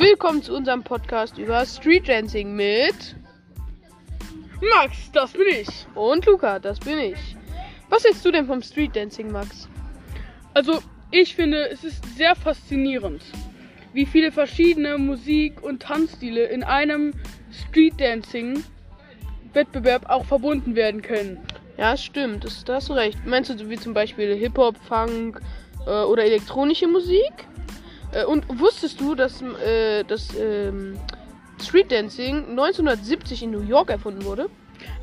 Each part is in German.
Willkommen zu unserem Podcast über Street Dancing mit Max, das bin ich. und Luca, das bin ich. Was hältst du denn vom Street Dancing, Max? Also, ich finde, es ist sehr faszinierend, wie viele verschiedene Musik- und Tanzstile in einem Street Dancing Wettbewerb auch verbunden werden können. Ja, stimmt, das, da hast du recht. Meinst du wie zum Beispiel Hip-Hop, Funk äh, oder elektronische Musik? Äh, und wusstest du, dass äh, das ähm, Street Dancing 1970 in New York erfunden wurde?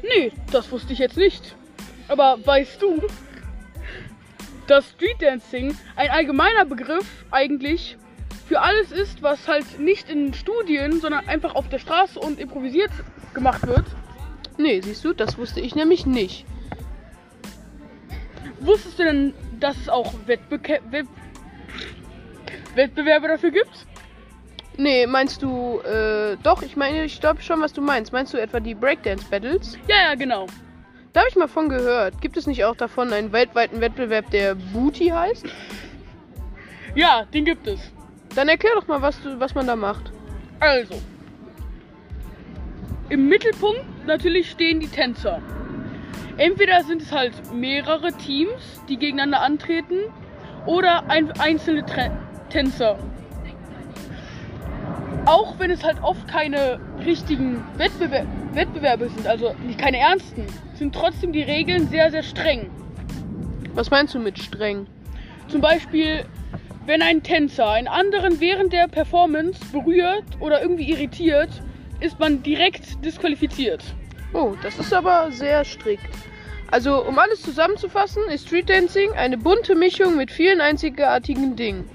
Nee, das wusste ich jetzt nicht. Aber weißt du, dass Street Dancing ein allgemeiner Begriff eigentlich für alles ist, was halt nicht in Studien, sondern einfach auf der Straße und improvisiert gemacht wird? Nee, siehst du, das wusste ich nämlich nicht. Wusstest du denn, dass es auch Wettbeca Wett Wettbewerbe dafür gibt? Nee, meinst du, äh, doch, ich meine, ich glaube schon, was du meinst. Meinst du etwa die Breakdance Battles? Ja, ja, genau. Da habe ich mal von gehört. Gibt es nicht auch davon einen weltweiten Wettbewerb, der Booty heißt? Ja, den gibt es. Dann erklär doch mal, was, du, was man da macht. Also, im Mittelpunkt natürlich stehen die Tänzer. Entweder sind es halt mehrere Teams, die gegeneinander antreten, oder ein, einzelne Tre Tänzer. Auch wenn es halt oft keine richtigen Wettbewer Wettbewerbe sind, also keine ernsten, sind trotzdem die Regeln sehr, sehr streng. Was meinst du mit streng? Zum Beispiel, wenn ein Tänzer einen anderen während der Performance berührt oder irgendwie irritiert, ist man direkt disqualifiziert. Oh, das ist aber sehr strikt. Also, um alles zusammenzufassen, ist Street Dancing eine bunte Mischung mit vielen einzigartigen Dingen.